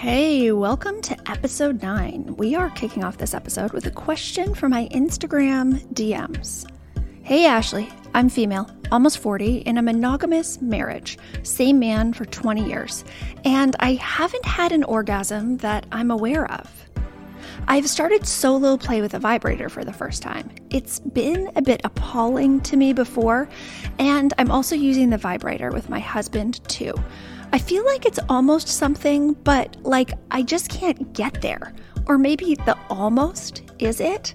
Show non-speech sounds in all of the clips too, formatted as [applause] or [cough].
Hey, welcome to episode 9. We are kicking off this episode with a question from my Instagram DMs. Hey, Ashleigh, I'm female, almost 40, in a monogamous marriage, same man for 20 years, and I haven't had an orgasm that I'm aware of. I've started solo play with a vibrator for the first time. It's been a bit appalling to me before, and I'm also using the vibrator with my husband too. I feel like it's almost something, but like I just can't get there. Or maybe the almost is it.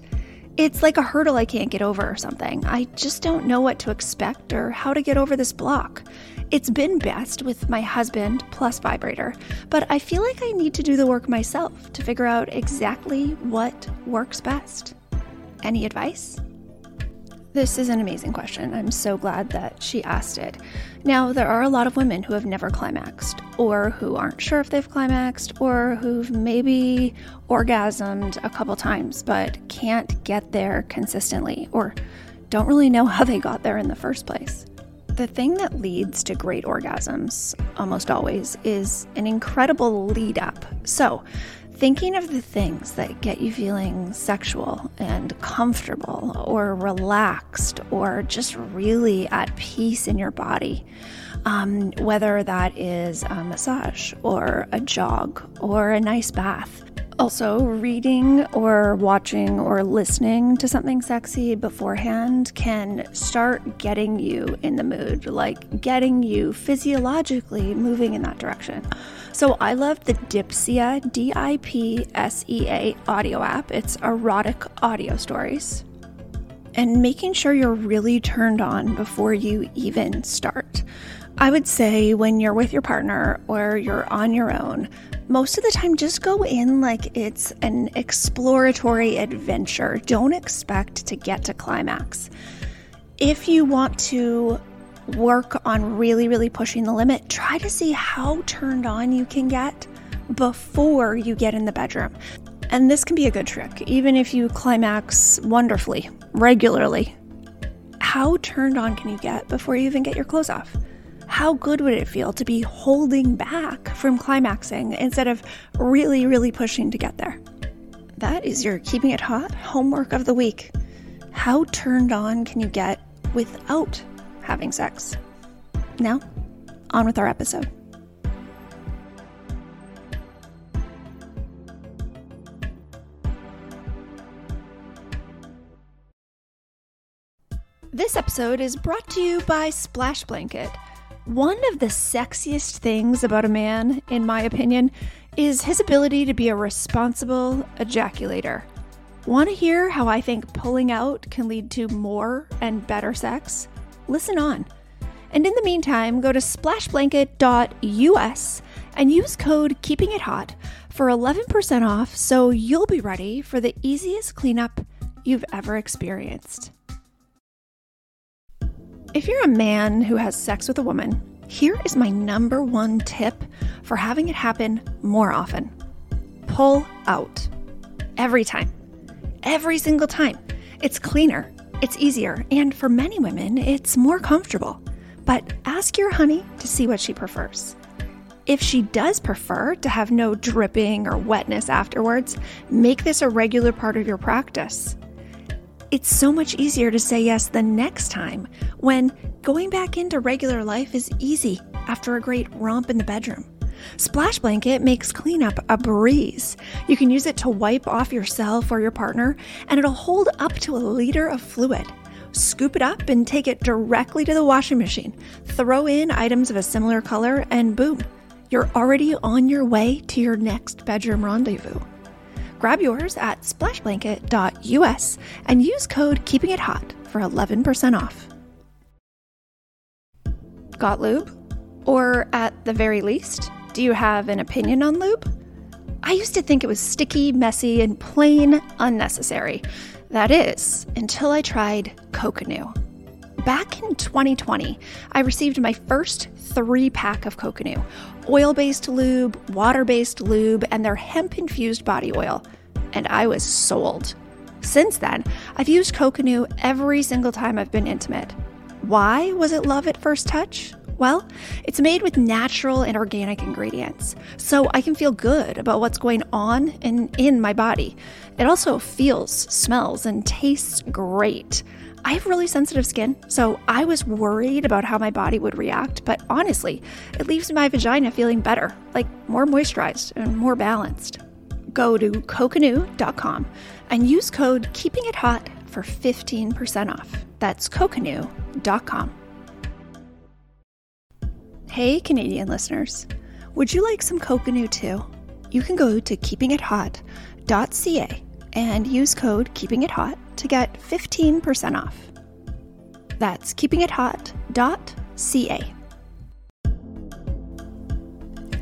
It's like a hurdle I can't get over or something. I just don't know what to expect or how to get over this block. It's been best with my husband plus vibrator, but I feel like I need to do the work myself to figure out exactly what works best. Any advice? This is an amazing question. I'm so glad that she asked it. Now, there are a lot of women who have never climaxed, or who aren't sure if they've climaxed, or who've maybe orgasmed a couple times but can't get there consistently, or don't really know how they got there in the first place. The thing that leads to great orgasms, almost always, is an incredible lead up. So, Thinking of the things that get you feeling sexual and comfortable or relaxed or just really at peace in your body, um, whether that is a massage or a jog or a nice bath. Also, reading or watching or listening to something sexy beforehand can start getting you in the mood, like getting you physiologically moving in that direction. So I love the Dipsea, D I P S E A audio app. It's erotic audio stories. And making sure you're really turned on before you even start. I would say when you're with your partner or you're on your own, most of the time just go in like it's an exploratory adventure. Don't expect to get to climax. If you want to work on really, really pushing the limit, try to see how turned on you can get before you get in the bedroom. And this can be a good trick, even if you climax wonderfully, regularly. How turned on can you get before you even get your clothes off? How good would it feel to be holding back from climaxing instead of really, really pushing to get there? That is your keeping it hot homework of the week. How turned on can you get without having sex. Now, on with our episode. This episode is brought to you by Splash Blanket. One of the sexiest things about a man, in my opinion, is his ability to be a responsible ejaculator. Want to hear how I think pulling out can lead to more and better sex? Listen on. And in the meantime, go to splashblanket.us and use code Keeping It Hot for 11% off so you'll be ready for the easiest cleanup you've ever experienced. If you're a man who has sex with a woman, here is my number one tip for having it happen more often pull out. Every time. Every single time. It's cleaner it's easier, and for many women, it's more comfortable. But ask your honey to see what she prefers. If she does prefer to have no dripping or wetness afterwards, make this a regular part of your practice. It's so much easier to say yes the next time when going back into regular life is easy after a great romp in the bedroom. Splash Blanket makes cleanup a breeze. You can use it to wipe off yourself or your partner, and it'll hold up to a liter of fluid. Scoop it up and take it directly to the washing machine. Throw in items of a similar color, and boom, you're already on your way to your next bedroom rendezvous. Grab yours at splashblanket.us and use code Keeping It Hot for 11% off. Got lube? Or at the very least, do you have an opinion on lube? I used to think it was sticky, messy, and plain unnecessary. That is, until I tried Coconu. Back in 2020, I received my first three pack of Coconu oil based lube, water based lube, and their hemp infused body oil. And I was sold. Since then, I've used Coconu every single time I've been intimate. Why was it love at first touch? Well, it's made with natural and organic ingredients, so I can feel good about what's going on in, in my body. It also feels, smells, and tastes great. I have really sensitive skin, so I was worried about how my body would react, but honestly, it leaves my vagina feeling better, like more moisturized and more balanced. Go to coconu.com and use code Keeping It Hot for 15% off. That's coconu.com. Hey, Canadian listeners. Would you like some Coconu too? You can go to keepingithot.ca and use code KEEPINGITHOT to get 15% off. That's keepingithot.ca.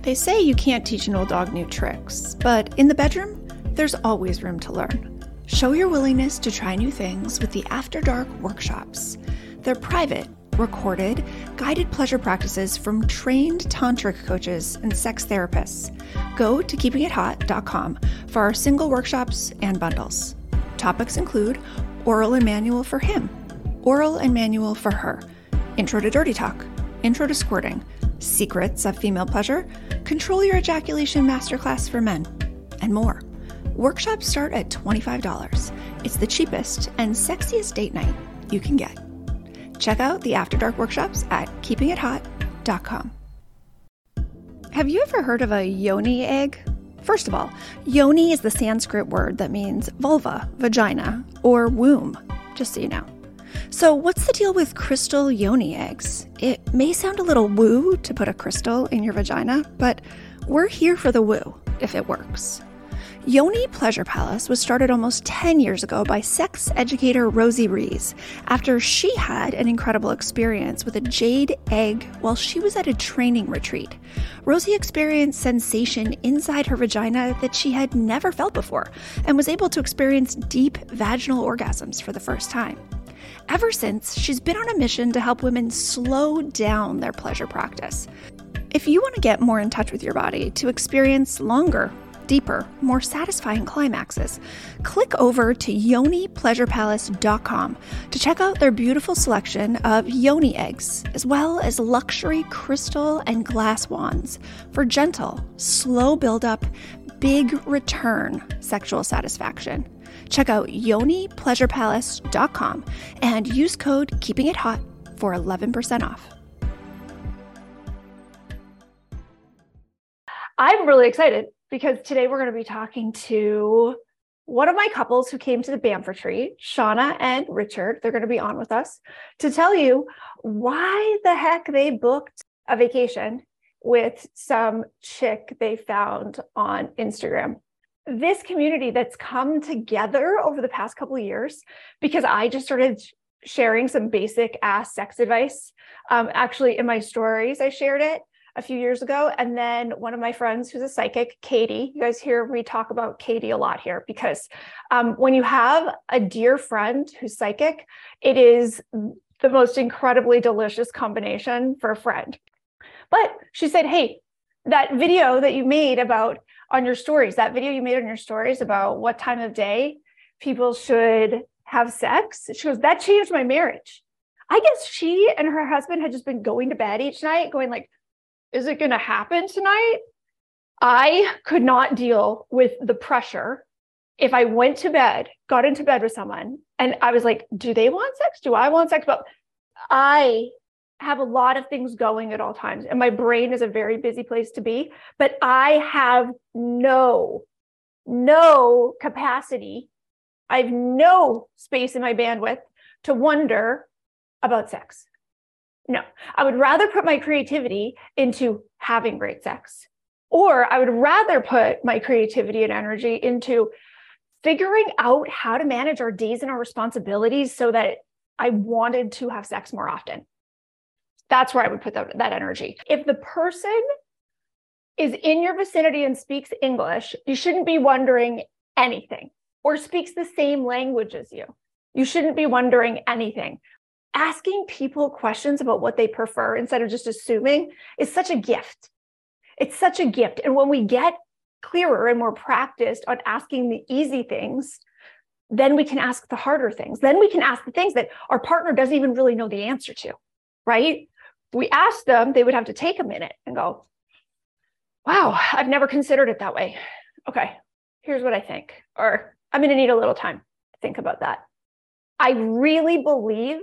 They say you can't teach an old dog new tricks, but in the bedroom, there's always room to learn. Show your willingness to try new things with the After Dark workshops. They're private recorded, guided pleasure practices from trained tantric coaches and sex therapists. Go to keepingithot.com for our single workshops and bundles. Topics include oral and manual for him, oral and manual for her, intro to dirty talk, intro to squirting, secrets of female pleasure, control your ejaculation masterclass for men, and more. Workshops start at $25. It's the cheapest and sexiest date night you can get. Check out the After Dark workshops at keepingithot.com. Have you ever heard of a yoni egg? First of all, yoni is the Sanskrit word that means vulva, vagina, or womb, just so you know. So, what's the deal with crystal yoni eggs? It may sound a little woo to put a crystal in your vagina, but we're here for the woo if it works. Yoni Pleasure Palace was started almost 10 years ago by sex educator Rosie Rees after she had an incredible experience with a jade egg while she was at a training retreat. Rosie experienced sensation inside her vagina that she had never felt before and was able to experience deep vaginal orgasms for the first time. Ever since, she's been on a mission to help women slow down their pleasure practice. If you want to get more in touch with your body, to experience longer, deeper, more satisfying climaxes, click over to yonipleasurepalace.com to check out their beautiful selection of yoni eggs, as well as luxury crystal and glass wands for gentle, slow buildup, big return sexual satisfaction. Check out yonipleasurepalace.com and use code KEEPINGITHOT for 11% off. I'm really excited because today we're going to be talking to one of my couples who came to the Banff retreat, Shauna and Richard. They're going to be on with us to tell you why the heck they booked a vacation with some chick they found on Instagram. This community that's come together over the past couple of years, because I just started sharing some basic ass sex advice. Um, actually, in my stories, I shared it a few years ago. And then one of my friends who's a psychic, Katie, you guys hear me talk about Katie a lot here because um, when you have a dear friend who's psychic, it is the most incredibly delicious combination for a friend. But she said, Hey, that video that you made about on your stories, that video you made on your stories about what time of day people should have sex, she goes, That changed my marriage. I guess she and her husband had just been going to bed each night, going like, is it going to happen tonight? I could not deal with the pressure if I went to bed, got into bed with someone, and I was like, do they want sex? Do I want sex? But I have a lot of things going at all times, and my brain is a very busy place to be, but I have no, no capacity. I have no space in my bandwidth to wonder about sex. No, I would rather put my creativity into having great sex. Or I would rather put my creativity and energy into figuring out how to manage our days and our responsibilities so that I wanted to have sex more often. That's where I would put that, that energy. If the person is in your vicinity and speaks English, you shouldn't be wondering anything or speaks the same language as you. You shouldn't be wondering anything asking people questions about what they prefer instead of just assuming is such a gift. It's such a gift. And when we get clearer and more practiced on asking the easy things, then we can ask the harder things. Then we can ask the things that our partner doesn't even really know the answer to, right? we ask them, they would have to take a minute and go, wow, I've never considered it that way. Okay, here's what I think. Or I'm going to need a little time to think about that. I really believe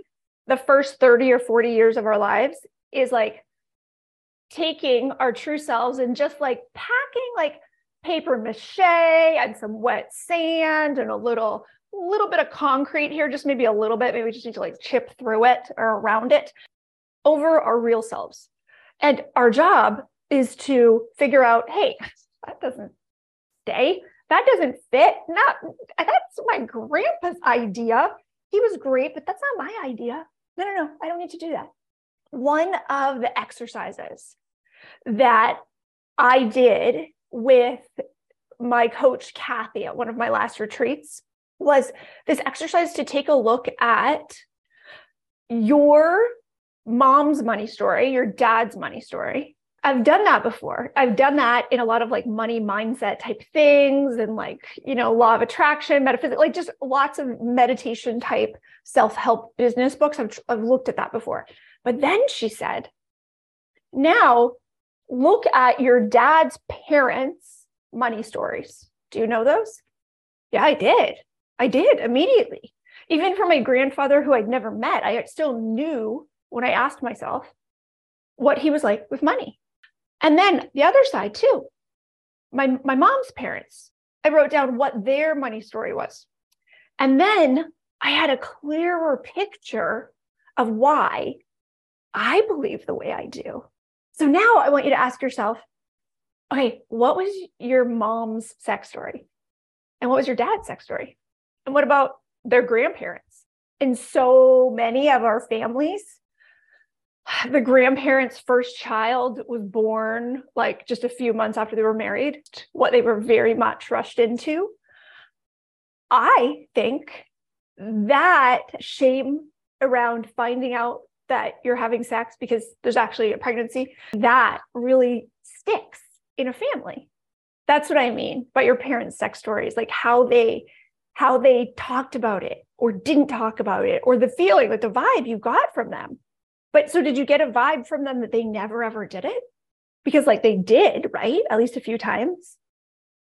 the first 30 or 40 years of our lives is like taking our true selves and just like packing like paper mache and some wet sand and a little little bit of concrete here just maybe a little bit maybe we just need to like chip through it or around it over our real selves. And our job is to figure out hey that doesn't stay. That doesn't fit. Not that's my grandpa's idea he was great but that's not my idea no no no i don't need to do that one of the exercises that I did with my coach, Kathy, at one of my last retreats was this exercise to take a look at your mom's money story, your dad's money story. I've done that before. I've done that in a lot of like money mindset type things and like, you know, law of attraction, metaphysics, like just lots of meditation type self help business books. I've, I've looked at that before. But then she said, now look at your dad's parents' money stories. Do you know those? Yeah, I did. I did immediately. Even for my grandfather, who I'd never met, I still knew when I asked myself what he was like with money. And then the other side, too, my, my mom's parents, I wrote down what their money story was. And then I had a clearer picture of why I believe the way I do. So now I want you to ask yourself okay, what was your mom's sex story? And what was your dad's sex story? And what about their grandparents? In so many of our families, the grandparents' first child was born like just a few months after they were married, what they were very much rushed into. I think that shame around finding out that you're having sex because there's actually a pregnancy, that really sticks in a family. That's what I mean by your parents' sex stories, like how they how they talked about it or didn't talk about it or the feeling, like the vibe you got from them. But so did you get a vibe from them that they never ever did it? Because like they did, right? At least a few times.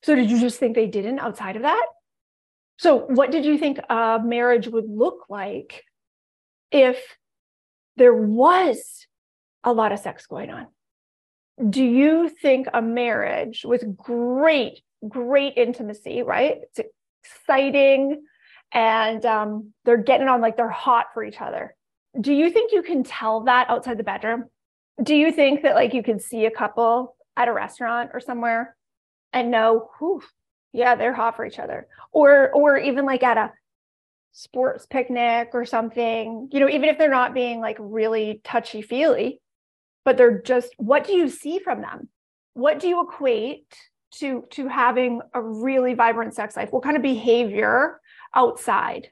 So did you just think they didn't outside of that? So what did you think a marriage would look like if there was a lot of sex going on. Do you think a marriage with great, great intimacy, right? It's exciting and um, they're getting on like they're hot for each other. Do you think you can tell that outside the bedroom? Do you think that like you can see a couple at a restaurant or somewhere and know, whew, yeah, they're hot for each other? Or or even like at a sports picnic or something, you know, even if they're not being like really touchy feely, but they're just, what do you see from them? What do you equate to, to having a really vibrant sex life? What kind of behavior outside?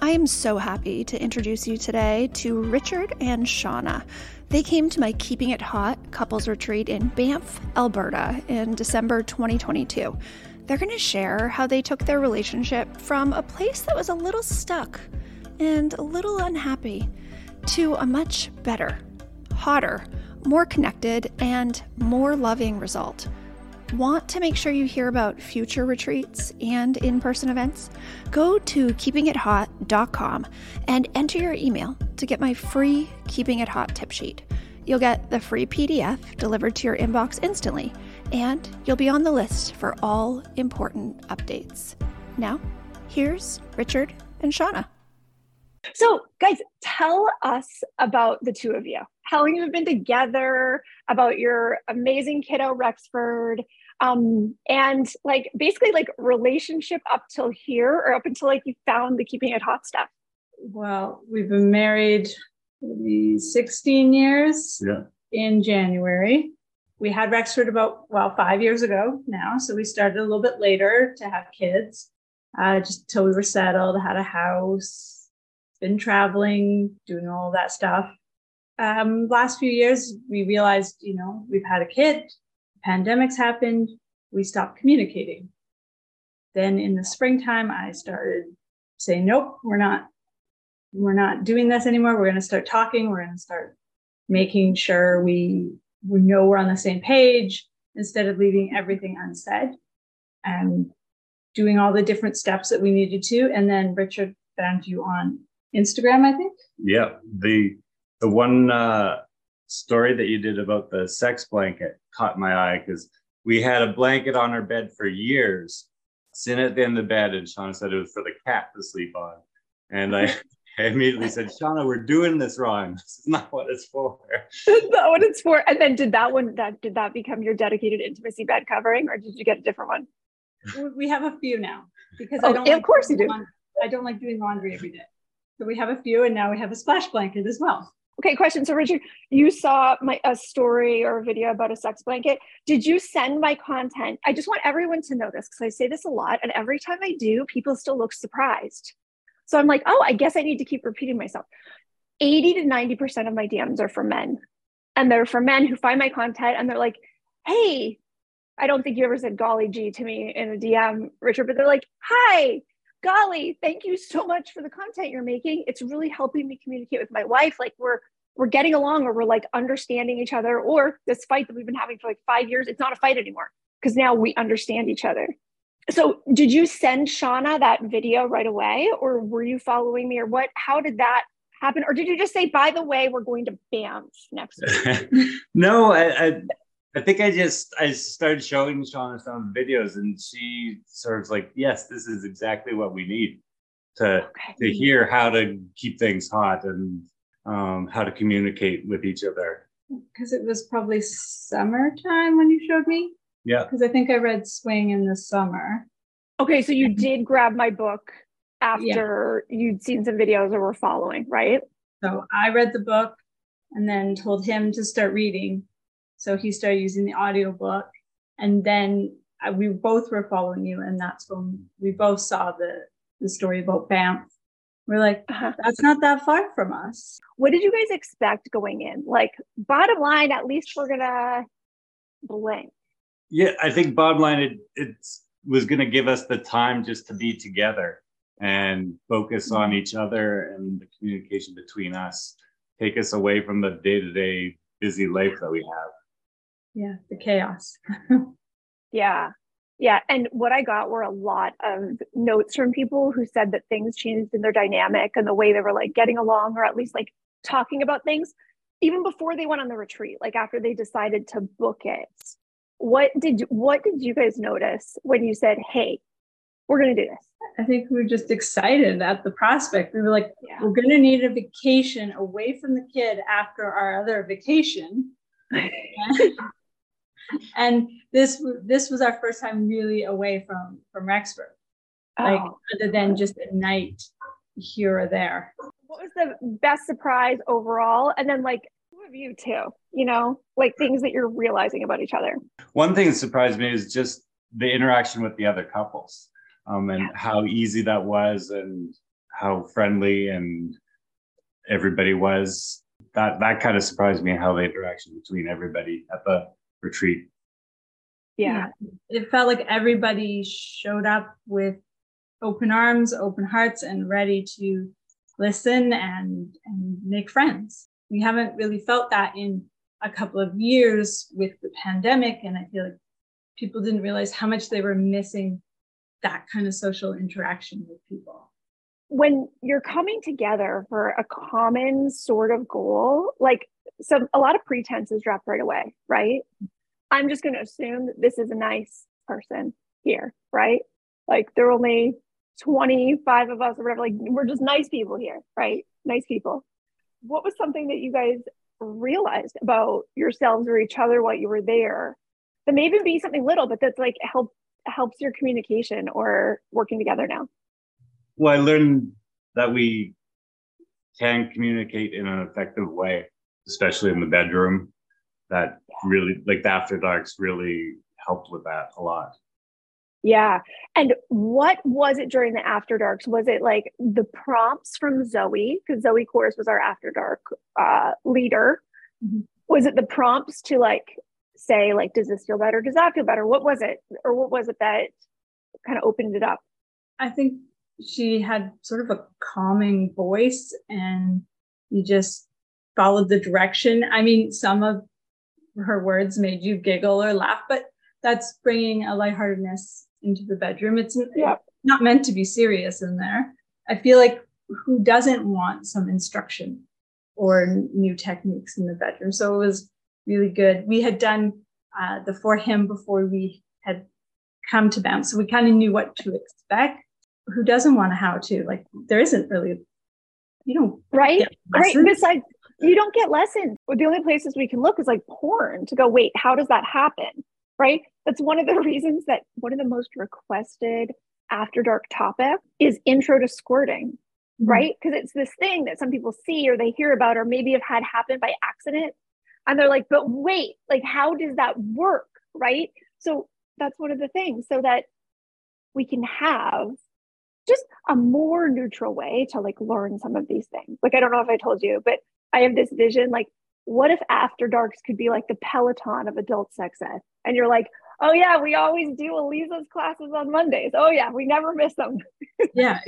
I am so happy to introduce you today to Richard and Shauna. They came to my Keeping It Hot couples retreat in Banff, Alberta in December 2022 they're going to share how they took their relationship from a place that was a little stuck and a little unhappy to a much better, hotter, more connected, and more loving result. Want to make sure you hear about future retreats and in person events? Go to keepingithot.com and enter your email to get my free Keeping It Hot tip sheet. You'll get the free PDF delivered to your inbox instantly and you'll be on the list for all important updates. Now, here's Richard and Shauna. So, guys, tell us about the two of you. How long you've been together, about your amazing kiddo, Rexford, um, and like basically like relationship up till here or up until like you found the keeping it hot stuff. Well, we've been married 16 years yeah. in January we had Rexford about, well, five years ago now. So we started a little bit later to have kids, uh, just till we were settled, had a house, been traveling, doing all that stuff. Um, last few years, we realized, you know, we've had a kid, pandemics happened, we stopped communicating. Then in the springtime, I started saying, nope, we're not, we're not doing this anymore. We're going to start talking. We're going to start making sure we, we know we're on the same page instead of leaving everything unsaid and doing all the different steps that we needed to. And then Richard found you on Instagram, I think. Yeah. The the one uh, story that you did about the sex blanket caught my eye because we had a blanket on our bed for years, sitting at the end of the bed, and Shauna said it was for the cat to sleep on. And I, I [laughs] [laughs] immediately said, Shauna, we're doing this wrong. This is not what it's for. [laughs] That's not what it's for. And then did that one that did that become your dedicated intimacy bed covering, or did you get a different one? We have a few now because oh, I don't. Yeah, like of course you do. I don't like doing laundry every day. So we have a few, and now we have a splash blanket as well. Okay, question. So Richard, you saw my a story or a video about a sex blanket. Did you send my content? I just want everyone to know this because I say this a lot, and every time I do, people still look surprised. So I'm like, oh, I guess I need to keep repeating myself. 80 to 90% of my DMs are for men. And they're for men who find my content and they're like, hey, I don't think you ever said golly gee to me in a DM, Richard, but they're like, hi, golly, thank you so much for the content you're making. It's really helping me communicate with my wife. Like we're we're getting along or we're like understanding each other or this fight that we've been having for like five years, it's not a fight anymore because now we understand each other. So did you send Shauna that video right away or were you following me or what? How did that happen? Or did you just say, by the way, we're going to Banff next week? [laughs] no, I, I I think I just I started showing Shauna some videos, and she sort of like, yes, this is exactly what we need to okay. to hear how to keep things hot and um, how to communicate with each other. Because it was probably summertime when you showed me. Yeah. Because I think I read Swing in the summer. Okay, so you did grab my book after yeah. you'd seen some videos or were following, right? So I read the book and then told him to start reading so he started using the audiobook. And then I, we both were following you. And that's when we both saw the, the story about Banff. We're like, uh-huh. that's not that far from us. What did you guys expect going in? Like, bottom line, at least we're going to blink. Yeah, I think bottom line, it it's, was going to give us the time just to be together and focus on each other and the communication between us, take us away from the day to day busy life that we have yeah the chaos. [laughs] Yeah. Yeah and what i got were a lot of notes from people who said that things changed in their dynamic and the way they were like getting along or at least like talking about things even before they went on the retreat like after they decided to book it. What did what did you guys notice when you said hey we're going to do this i think we were just excited at the prospect. We were like yeah. we're going to need a vacation away from the kid after our other vacation [laughs] [laughs] and this this was our first time really away from from Rexford, like oh. other than just a night here or there. What was the best surprise overall? And then like two of you too, you know, like things that you're realizing about each other. One thing that surprised me is just the interaction with the other couples, um, and yeah. how easy that was, and how friendly and everybody was. That that kind of surprised me how the interaction between everybody at the retreat. Yeah. It felt like everybody showed up with open arms, open hearts, and ready to listen and, and make friends. We haven't really felt that in a couple of years with the pandemic. And I feel like people didn't realize how much they were missing that kind of social interaction with people. When you're coming together for a common sort of goal, like so a lot of pretenses drop right away, right? I'm just going to assume that this is a nice person here, right? Like there are only 25 of us or whatever. Like we're just nice people here, right? Nice people. What was something that you guys realized about yourselves or each other while you were there that may even be something little, but that's like help helps your communication or working together now? Well, I learned that we can communicate in an effective way especially in the bedroom. That really, like the after darks, really helped with that a lot. Yeah. And what was it during the after darks? Was it like the prompts from Zoe? Because Zoe Course was our after dark uh, leader. Mm-hmm. Was it the prompts to like say, like, does this feel better? Does that feel better? What was it? Or what was it that kind of opened it up? I think she had sort of a calming voice and you just followed the direction. I mean, some of her words made you giggle or laugh, but that's bringing a lightheartedness into the bedroom. It's yeah. not meant to be serious in there. I feel like who doesn't want some instruction or new techniques in the bedroom? So it was really good. We had done uh, the for him before we had come to them, so we kind of knew what to expect. Who doesn't want a how to? Like there isn't really, you know, right, right. Besides, you don't get lessons. The only places we can look is like porn to go. Wait, how does that happen? Right. That's one of the [laughs] reasons that one of the most requested after dark topic is intro to squirting mm-hmm. right because it's this thing that some people see or they hear about or maybe have had happen by accident and they're like but wait like how does that work right so that's one of the things so that we can have just a more neutral way to like learn some of these things like i don't know if i told you but i have this vision like what if after darks could be like the peloton of adult sex ed and you're like oh yeah we always do elisa's classes on mondays oh yeah we never miss them [laughs] yeah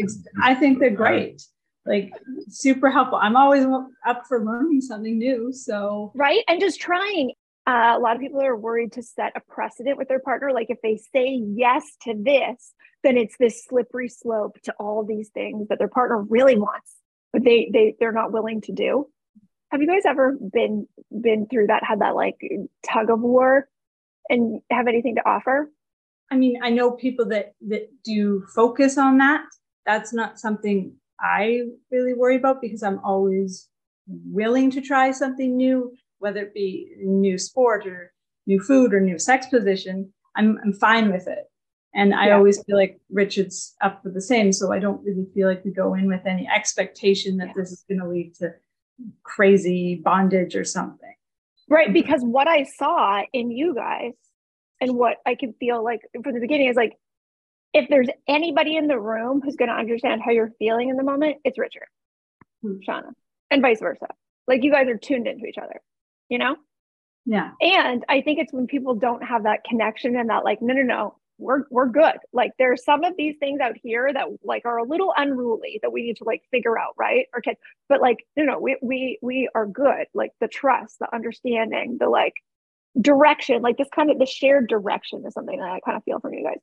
i think they're great like super helpful. I'm always up for learning something new. So, right. And just trying. Uh, a lot of people are worried to set a precedent with their partner. Like if they say yes to this, then it's this slippery slope to all these things that their partner really wants, but they they they're not willing to do. Have you guys ever been been through that? Had that like tug of war, and have anything to offer? I mean, I know people that that do focus on that. That's not something I really worry about because I'm always willing to try something new, whether it be new sport or new food or new sex position. I'm, I'm fine with it. And I yeah. always feel like Richard's up for the same. So I don't really feel like we go in with any expectation that yeah. this is going to lead to crazy bondage or something. Right. Because what I saw in you guys and what I can feel like from the beginning is like if there's anybody in the room who's going to understand how you're feeling in the moment, it's Richard, hmm. Shauna, and vice versa. Like you guys are tuned into each other, you know? Yeah. And I think it's when people don't have that connection and that, like, no, no, no, we're we're good. Like there's some of these things out here that like are a little unruly that we need to like figure out, right? Okay. But like, no, no, we we we are good. Like the trust, the understanding, the like direction, like this kind of the shared direction is something that I kind of feel from you guys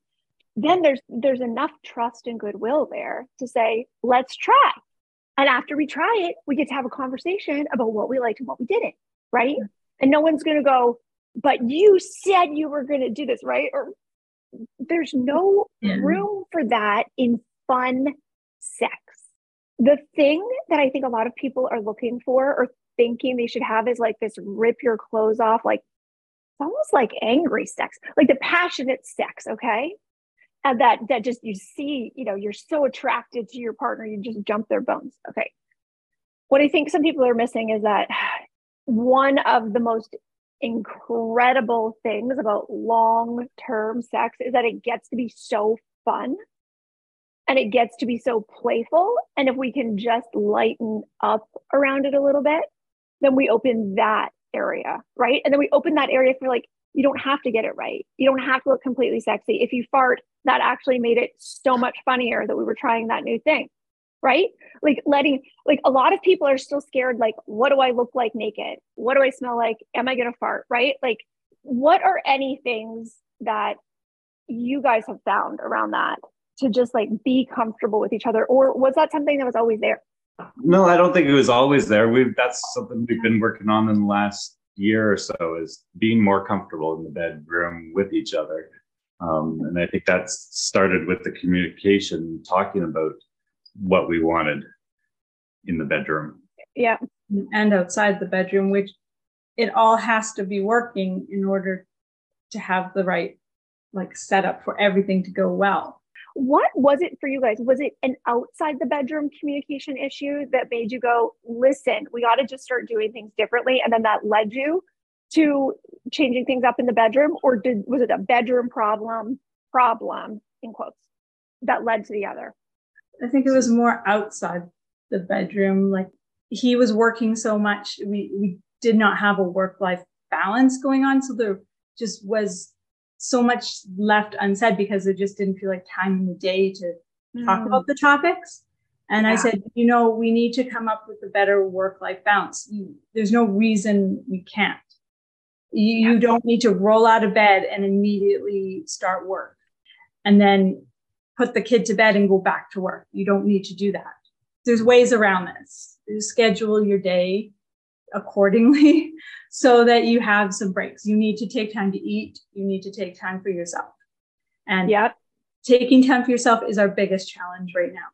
then there's there's enough trust and goodwill there to say let's try and after we try it we get to have a conversation about what we liked and what we didn't right and no one's going to go but you said you were going to do this right or there's no yeah. room for that in fun sex. The thing that i think a lot of people are looking for or thinking they should have is like this rip your clothes off like it's almost like angry sex like the passionate sex okay? And that that just you see you know you're so attracted to your partner you just jump their bones okay? What i think some people are missing is that one of the most incredible things about long term sex is that it gets to be so fun and it gets to be so playful and if we can just lighten up around it a little bit then we open that area right and then we open that area for like you don't have to get it right. You don't have to look completely sexy. If you fart, that actually made it so much funnier that we were trying that new thing. Right? Like letting, like a lot of people are still scared, like, what do I look like naked? What do I smell like? Am I going to fart? Right? Like, what are any things that you guys have found around that to just like be comfortable with each other? Or was that something that was always there? No, I don't think it was always there. We've that's something we've been working on in the last year or so is being more comfortable in the bedroom with each other. Um, and I think that started with the communication, talking about what we wanted in the bedroom. Yeah. And outside the bedroom, which it all has to be working in order to have the right like setup for everything to go well. What was it for you guys? Was it an outside the bedroom communication issue that made you go, listen, we got to just start doing things differently? And then that led you to changing things up in the bedroom? Or did was it a bedroom problem, problem in quotes, that led to the other? I think it was more outside the bedroom. Like he was working so much, we, we did not have a work life balance going on. So there just was so much left unsaid because it just didn't feel like time in the day to talk mm. about the topics. And yeah. I said, you know, we need to come up with a better work life balance. There's no reason we can't. You, yeah. you don't need to roll out of bed and immediately start work and then put the kid to bed and go back to work. You don't need to do that. There's ways around this. You schedule your day accordingly [laughs] so that you have some breaks. You need to take time to eat. You need to take time for yourself. And yep. taking time for yourself is our biggest challenge right now.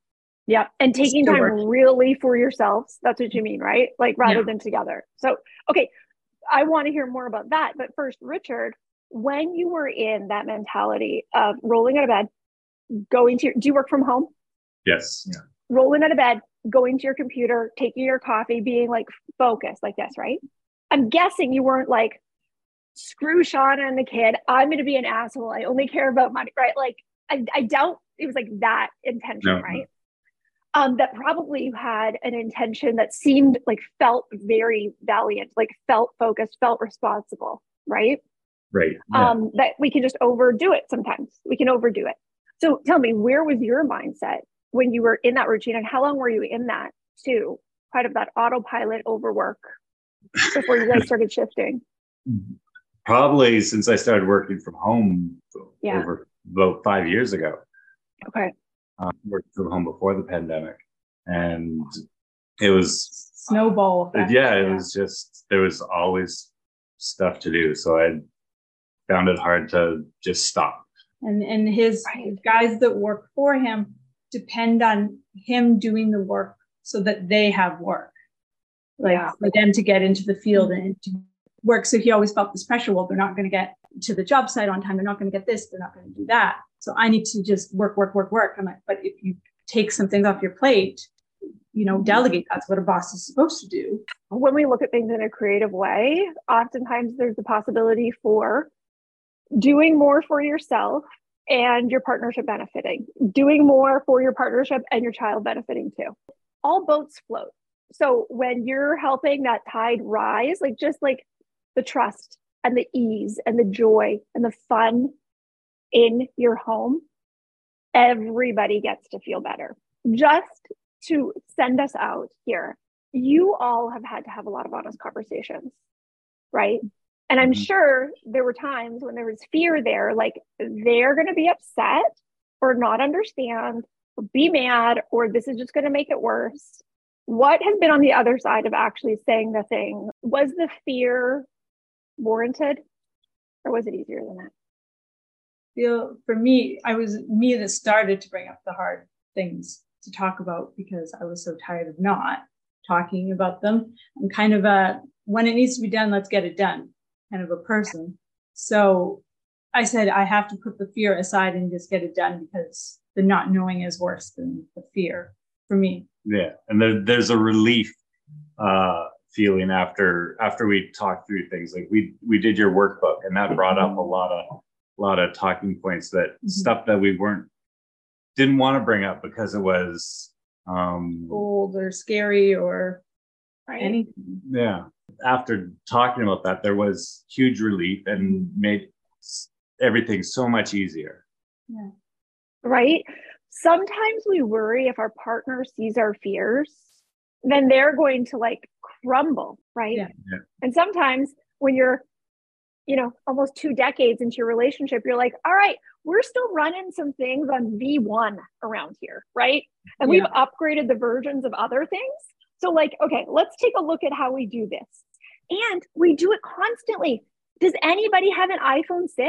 Yeah. And taking time really for yourselves. That's what you mean, right? Like rather yeah. than together. So, okay. I want to hear more about that. But first, Richard, when you were in that mentality of rolling out of bed, going to your, do you work from home? Yes. Yeah. Rolling out of bed, going to your computer, taking your coffee, being like focused like this, right? I'm guessing you weren't like, screw Shauna and the kid. I'm going to be an asshole. I only care about money, right? Like, I, I doubt it was like that intention, no. right? Um, that probably you had an intention that seemed like felt very valiant, like felt focused, felt responsible, right? Right. Yeah. Um, that we can just overdo it sometimes. We can overdo it. So tell me, where was your mindset when you were in that routine and how long were you in that too? Part of that autopilot overwork before you guys started shifting? [laughs] Probably since I started working from home yeah. over about five years ago. Okay. Um, worked from home before the pandemic. And it was snowball. Effect. Yeah, it yeah. was just, there was always stuff to do. So I found it hard to just stop. And and his right. guys that work for him depend on him doing the work so that they have work. Like yeah. for them to get into the field mm-hmm. and to work. So he always felt this pressure. Well, they're not going to get to the job site on time. They're not going to get this. They're not going to do that. So I need to just work, work, work, work. I'm like, but if you take some things off your plate, you know, delegate. That's what a boss is supposed to do. When we look at things in a creative way, oftentimes there's the possibility for doing more for yourself and your partnership benefiting, doing more for your partnership and your child benefiting too. All boats float. So when you're helping that tide rise, like just like the trust and the ease and the joy and the fun in your home, everybody gets to feel better. Just to send us out here, you all have had to have a lot of honest conversations, right? And I'm mm-hmm. sure there were times when there was fear there, like they're going to be upset or not understand or be mad, or this is just going to make it worse. What has been on the other side of actually saying the thing? Was the fear warranted or was it easier than that? Feel for me, I was me that started to bring up the hard things to talk about because I was so tired of not talking about them. I'm kind of a when it needs to be done, let's get it done kind of a person. So I said, I have to put the fear aside and just get it done because the not knowing is worse than the fear for me. Yeah. And there, there's a relief uh, feeling after after we talked through things like we we did your workbook and that brought up a lot of a lot of talking points that mm-hmm. stuff that we weren't didn't want to bring up because it was um old or scary or right. anything. Yeah after talking about that, there was huge relief and made everything so much easier. Yeah. Right. Sometimes we worry if our partner sees our fears, then they're going to like crumble. Right. Yeah. yeah. And sometimes when you're, you know, almost two decades into your relationship, you're like, all right, we're still running some things on V1 around here. Right. And yeah. we've upgraded the versions of other things so, like, okay, let's take a look at how we do this. And we do it constantly. Does anybody have an iPhone 6?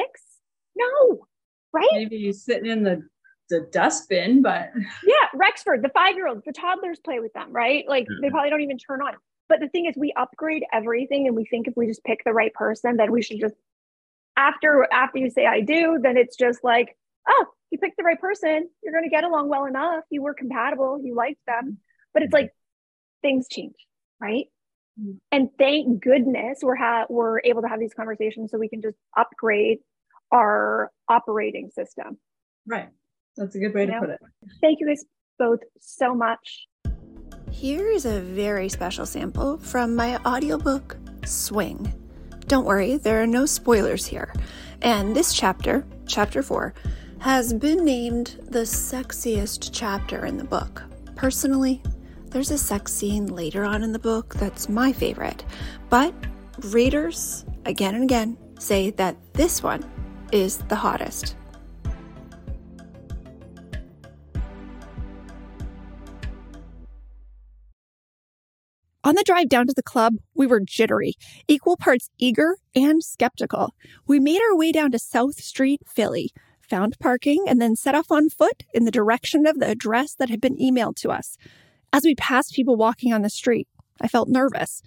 No, right? Maybe he's sitting in the the dustbin, but [laughs] yeah, Rexford, the five year olds, the toddlers play with them, right? Like they mm-hmm. probably don't even turn on. But the thing is, we upgrade everything, and we think if we just pick the right person, then we should just after after you say I do, then it's just like, oh, you picked the right person, you're going to get along well enough. You were compatible, you liked them. But it's mm-hmm. like things change, right? Mm-hmm. And thank goodness we're ha- we're able to have these conversations so we can just upgrade our operating system. Right. That's a good way you to know? put it. Thank you guys both so much. Here is a very special sample from my audiobook, Swing. Don't worry, there are no spoilers here. And this chapter, chapter four, has been named the sexiest chapter in the book. Personally, there's a sex scene later on in the book that's my favorite, but readers, again and again, say that this one is the hottest. On the drive down to the club, we were jittery, equal parts eager and skeptical. We made our way down to South Street, Philly, found parking, and then set off on foot in the direction of the address that had been emailed to us. As we passed people walking on the street, I felt nervous.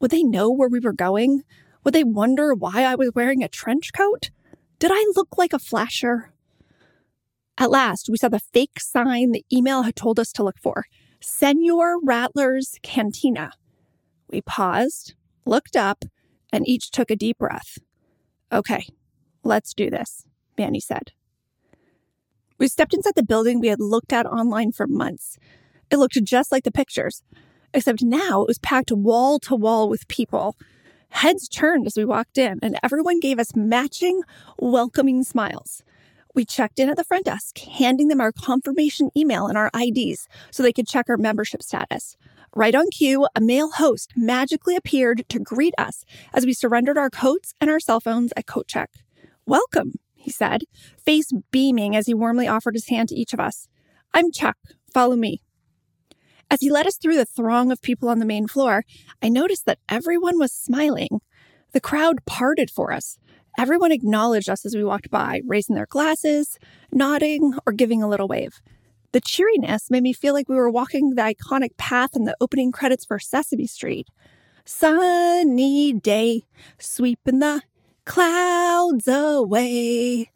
Would they know where we were going? Would they wonder why I was wearing a trench coat? Did I look like a flasher? At last, we saw the fake sign the email had told us to look for Senor Rattler's Cantina. We paused, looked up, and each took a deep breath. Okay, let's do this, Manny said. We stepped inside the building we had looked at online for months. It looked just like the pictures, except now it was packed wall to wall with people. Heads turned as we walked in, and everyone gave us matching, welcoming smiles. We checked in at the front desk, handing them our confirmation email and our IDs so they could check our membership status. Right on cue, a male host magically appeared to greet us as we surrendered our coats and our cell phones at coat check. Welcome, he said, face beaming as he warmly offered his hand to each of us. I'm Chuck. Follow me. As he led us through the throng of people on the main floor, I noticed that everyone was smiling. The crowd parted for us. Everyone acknowledged us as we walked by, raising their glasses, nodding, or giving a little wave. The cheeriness made me feel like we were walking the iconic path in the opening credits for Sesame Street. Sunny day, sweeping the clouds away.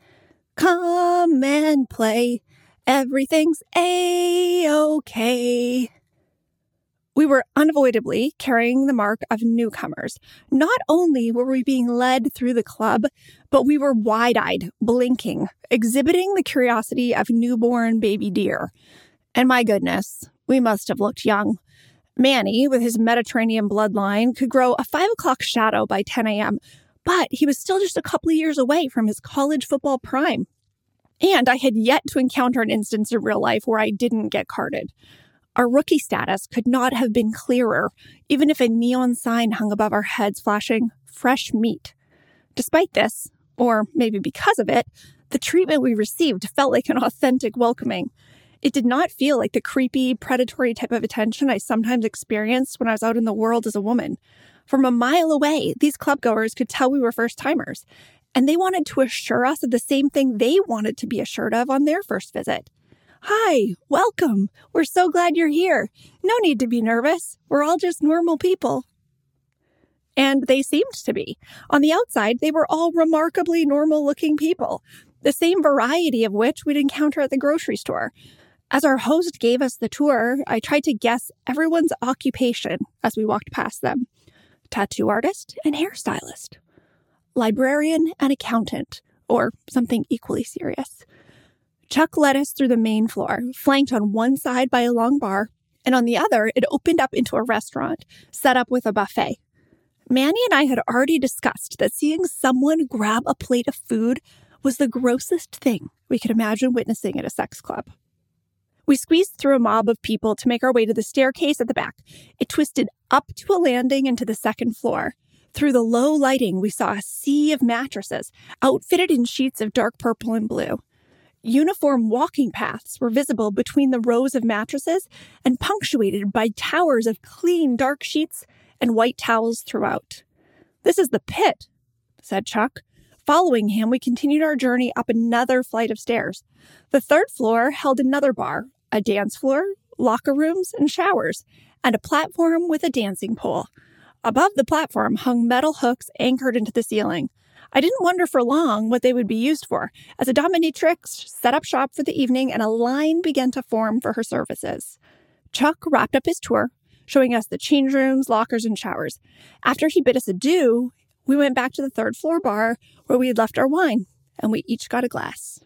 Come and play, everything's a okay we were unavoidably carrying the mark of newcomers. Not only were we being led through the club, but we were wide eyed, blinking, exhibiting the curiosity of newborn baby deer. And my goodness, we must have looked young. Manny, with his Mediterranean bloodline, could grow a five o'clock shadow by 10 a.m., but he was still just a couple of years away from his college football prime. And I had yet to encounter an instance in real life where I didn't get carded. Our rookie status could not have been clearer, even if a neon sign hung above our heads flashing fresh meat. Despite this, or maybe because of it, the treatment we received felt like an authentic welcoming. It did not feel like the creepy, predatory type of attention I sometimes experienced when I was out in the world as a woman. From a mile away, these clubgoers could tell we were first timers, and they wanted to assure us of the same thing they wanted to be assured of on their first visit. Hi, welcome. We're so glad you're here. No need to be nervous. We're all just normal people. And they seemed to be. On the outside, they were all remarkably normal looking people, the same variety of which we'd encounter at the grocery store. As our host gave us the tour, I tried to guess everyone's occupation as we walked past them tattoo artist and hairstylist, librarian and accountant, or something equally serious. Chuck led us through the main floor, flanked on one side by a long bar, and on the other, it opened up into a restaurant set up with a buffet. Manny and I had already discussed that seeing someone grab a plate of food was the grossest thing we could imagine witnessing at a sex club. We squeezed through a mob of people to make our way to the staircase at the back. It twisted up to a landing into the second floor. Through the low lighting, we saw a sea of mattresses, outfitted in sheets of dark purple and blue. Uniform walking paths were visible between the rows of mattresses and punctuated by towers of clean dark sheets and white towels throughout. This is the pit, said Chuck. Following him, we continued our journey up another flight of stairs. The third floor held another bar, a dance floor, locker rooms, and showers, and a platform with a dancing pole. Above the platform hung metal hooks anchored into the ceiling. I didn't wonder for long what they would be used for, as a dominatrix set up shop for the evening and a line began to form for her services. Chuck wrapped up his tour, showing us the change rooms, lockers, and showers. After he bid us adieu, we went back to the third floor bar where we had left our wine, and we each got a glass.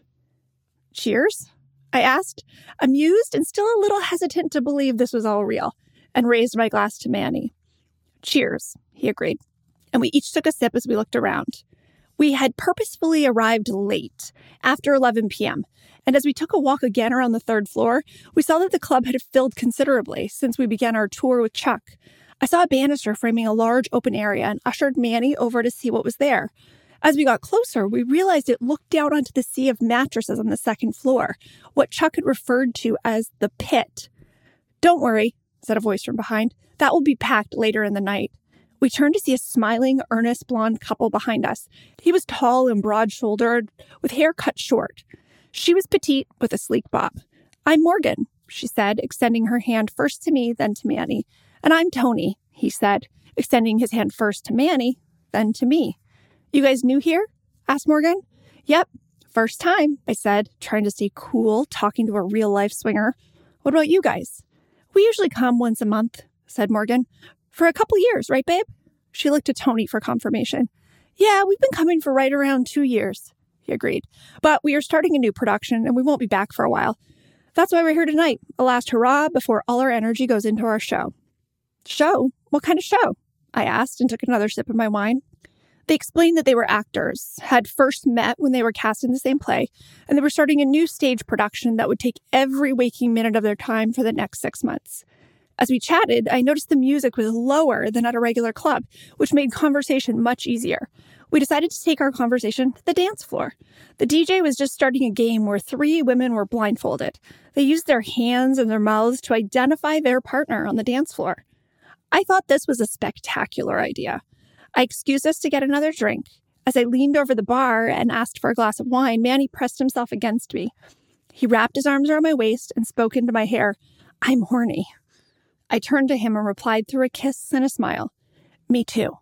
Cheers? I asked, amused and still a little hesitant to believe this was all real, and raised my glass to Manny. Cheers, he agreed, and we each took a sip as we looked around. We had purposefully arrived late, after 11 p.m., and as we took a walk again around the third floor, we saw that the club had filled considerably since we began our tour with Chuck. I saw a banister framing a large open area and ushered Manny over to see what was there. As we got closer, we realized it looked out onto the sea of mattresses on the second floor, what Chuck had referred to as the pit. Don't worry, said a voice from behind. That will be packed later in the night. We turned to see a smiling, earnest blonde couple behind us. He was tall and broad shouldered, with hair cut short. She was petite with a sleek bob. I'm Morgan, she said, extending her hand first to me, then to Manny. And I'm Tony, he said, extending his hand first to Manny, then to me. You guys new here? asked Morgan. Yep, first time, I said, trying to stay cool, talking to a real life swinger. What about you guys? We usually come once a month, said Morgan. For a couple years, right, babe? She looked at Tony for confirmation. Yeah, we've been coming for right around two years he agreed. But we are starting a new production and we won't be back for a while. That's why we're here tonight, a last hurrah before all our energy goes into our show. Show? What kind of show? I asked and took another sip of my wine. They explained that they were actors, had first met when they were cast in the same play, and they were starting a new stage production that would take every waking minute of their time for the next six months. As we chatted, I noticed the music was lower than at a regular club, which made conversation much easier we decided to take our conversation to the dance floor. The DJ was just starting a game where three women were blindfolded. They used their hands and their mouths to identify their partner on the dance floor. I thought this was a spectacular idea. I excused us to get another drink. As I leaned over the bar and asked for a glass of wine, Manny pressed himself against me. He wrapped his arms around my waist and spoke into my hair. I'm horny. I turned to him and replied through a kiss and a smile. Me too.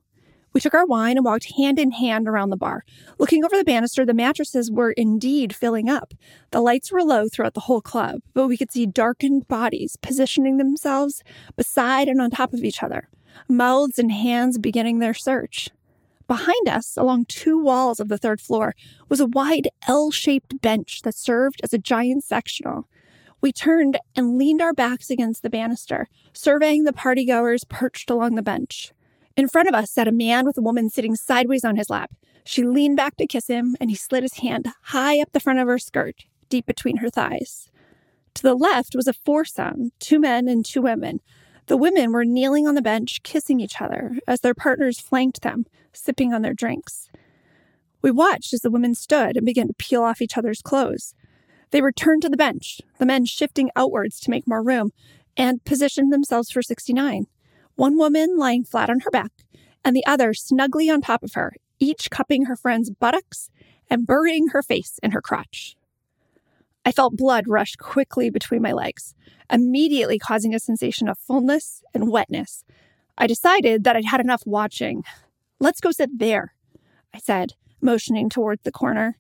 We took our wine and walked hand in hand around the bar. Looking over the banister, the mattresses were indeed filling up. The lights were low throughout the whole club, but we could see darkened bodies positioning themselves beside and on top of each other, mouths and hands beginning their search. Behind us, along two walls of the third floor, was a wide L shaped bench that served as a giant sectional. We turned and leaned our backs against the banister, surveying the partygoers perched along the bench. In front of us sat a man with a woman sitting sideways on his lap. She leaned back to kiss him, and he slid his hand high up the front of her skirt, deep between her thighs. To the left was a foursome, two men and two women. The women were kneeling on the bench, kissing each other as their partners flanked them, sipping on their drinks. We watched as the women stood and began to peel off each other's clothes. They returned to the bench, the men shifting outwards to make more room, and positioned themselves for 69 one woman lying flat on her back, and the other snugly on top of her, each cupping her friend's buttocks and burying her face in her crotch. I felt blood rush quickly between my legs, immediately causing a sensation of fullness and wetness. I decided that I'd had enough watching. Let's go sit there, I said, motioning toward the corner.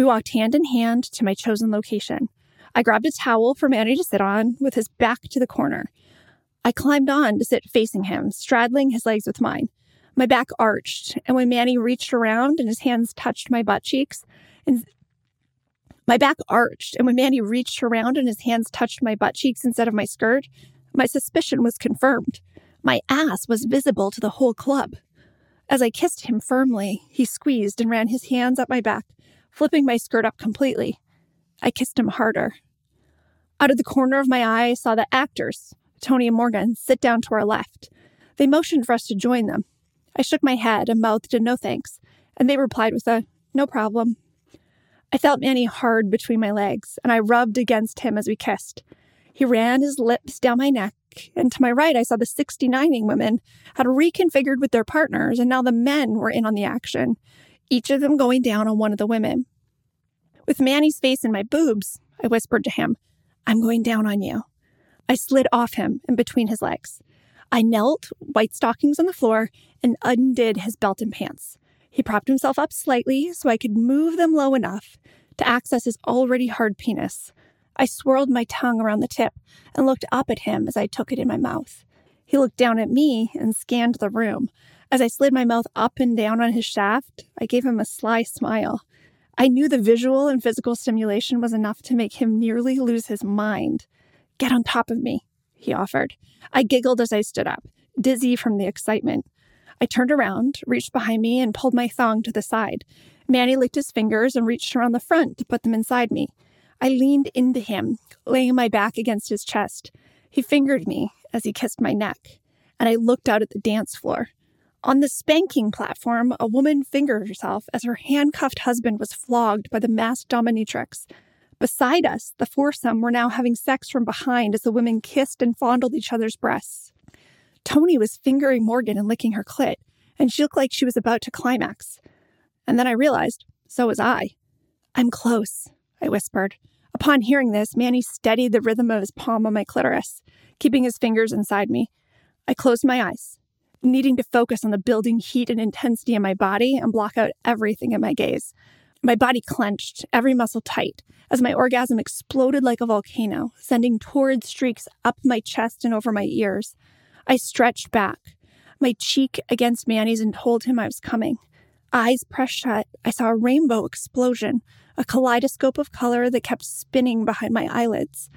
We walked hand in hand to my chosen location. I grabbed a towel for Manny to sit on with his back to the corner. I climbed on to sit facing him, straddling his legs with mine. My back arched, and when Manny reached around and his hands touched my butt cheeks, and my back arched, and when Manny reached around and his hands touched my butt cheeks instead of my skirt, my suspicion was confirmed. My ass was visible to the whole club. As I kissed him firmly, he squeezed and ran his hands up my back, flipping my skirt up completely. I kissed him harder. Out of the corner of my eye, I saw the actors, Tony and Morgan, sit down to our left. They motioned for us to join them. I shook my head and mouthed a no thanks, and they replied with a no problem. I felt Manny hard between my legs, and I rubbed against him as we kissed. He ran his lips down my neck, and to my right, I saw the 69ing women had reconfigured with their partners, and now the men were in on the action, each of them going down on one of the women. With Manny's face in my boobs, I whispered to him, I'm going down on you. I slid off him and between his legs. I knelt, white stockings on the floor, and undid his belt and pants. He propped himself up slightly so I could move them low enough to access his already hard penis. I swirled my tongue around the tip and looked up at him as I took it in my mouth. He looked down at me and scanned the room. As I slid my mouth up and down on his shaft, I gave him a sly smile. I knew the visual and physical stimulation was enough to make him nearly lose his mind. Get on top of me, he offered. I giggled as I stood up, dizzy from the excitement. I turned around, reached behind me, and pulled my thong to the side. Manny licked his fingers and reached around the front to put them inside me. I leaned into him, laying my back against his chest. He fingered me as he kissed my neck, and I looked out at the dance floor. On the spanking platform, a woman fingered herself as her handcuffed husband was flogged by the masked dominatrix. Beside us, the foursome were now having sex from behind as the women kissed and fondled each other's breasts. Tony was fingering Morgan and licking her clit, and she looked like she was about to climax. And then I realized, so was I. I'm close, I whispered. Upon hearing this, Manny steadied the rhythm of his palm on my clitoris, keeping his fingers inside me. I closed my eyes, needing to focus on the building heat and intensity in my body and block out everything in my gaze. My body clenched, every muscle tight, as my orgasm exploded like a volcano, sending torrid streaks up my chest and over my ears. I stretched back, my cheek against Manny's, and told him I was coming. Eyes pressed shut, I saw a rainbow explosion, a kaleidoscope of color that kept spinning behind my eyelids.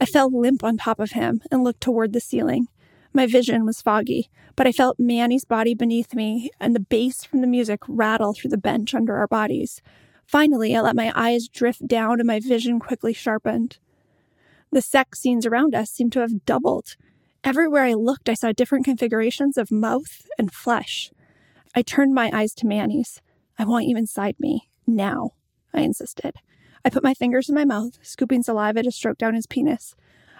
I fell limp on top of him and looked toward the ceiling. My vision was foggy, but I felt Manny's body beneath me and the bass from the music rattle through the bench under our bodies. Finally, I let my eyes drift down and my vision quickly sharpened. The sex scenes around us seemed to have doubled. Everywhere I looked, I saw different configurations of mouth and flesh. I turned my eyes to Manny's. I want you inside me, now, I insisted. I put my fingers in my mouth, scooping saliva to stroke down his penis.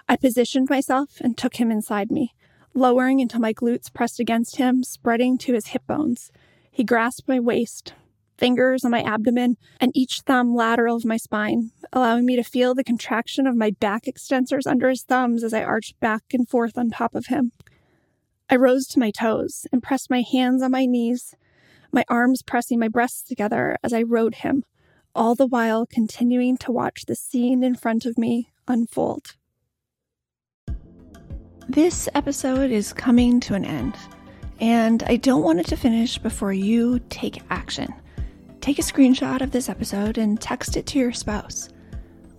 I positioned myself and took him inside me, lowering until my glutes pressed against him, spreading to his hip bones. He grasped my waist, fingers on my abdomen, and each thumb lateral of my spine, allowing me to feel the contraction of my back extensors under his thumbs as I arched back and forth on top of him. I rose to my toes and pressed my hands on my knees, my arms pressing my breasts together as I rode him, all the while continuing to watch the scene in front of me unfold. This episode is coming to an end, and I don't want it to finish before you take action. Take a screenshot of this episode and text it to your spouse.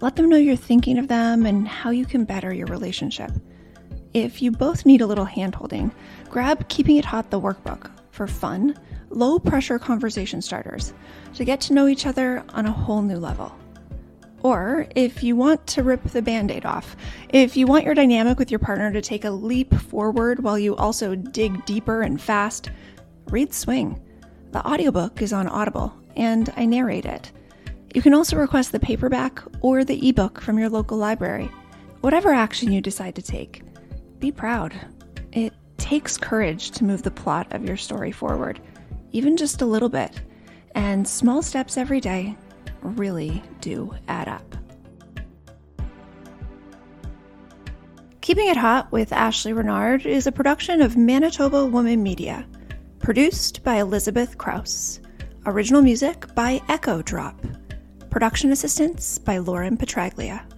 Let them know you're thinking of them and how you can better your relationship. If you both need a little handholding, grab Keeping It Hot the workbook for fun, low pressure conversation starters to get to know each other on a whole new level. Or if you want to rip the band aid off, if you want your dynamic with your partner to take a leap forward while you also dig deeper and fast, read Swing. The audiobook is on Audible and I narrate it. You can also request the paperback or the ebook from your local library. Whatever action you decide to take, be proud. It takes courage to move the plot of your story forward, even just a little bit, and small steps every day really do add up. Keeping It Hot with Ashleigh Renard is a production of Manitoba Woman Media, produced by Elizabeth Krause. Original music by Echo Drop. Production assistance by Lauren Petraglia.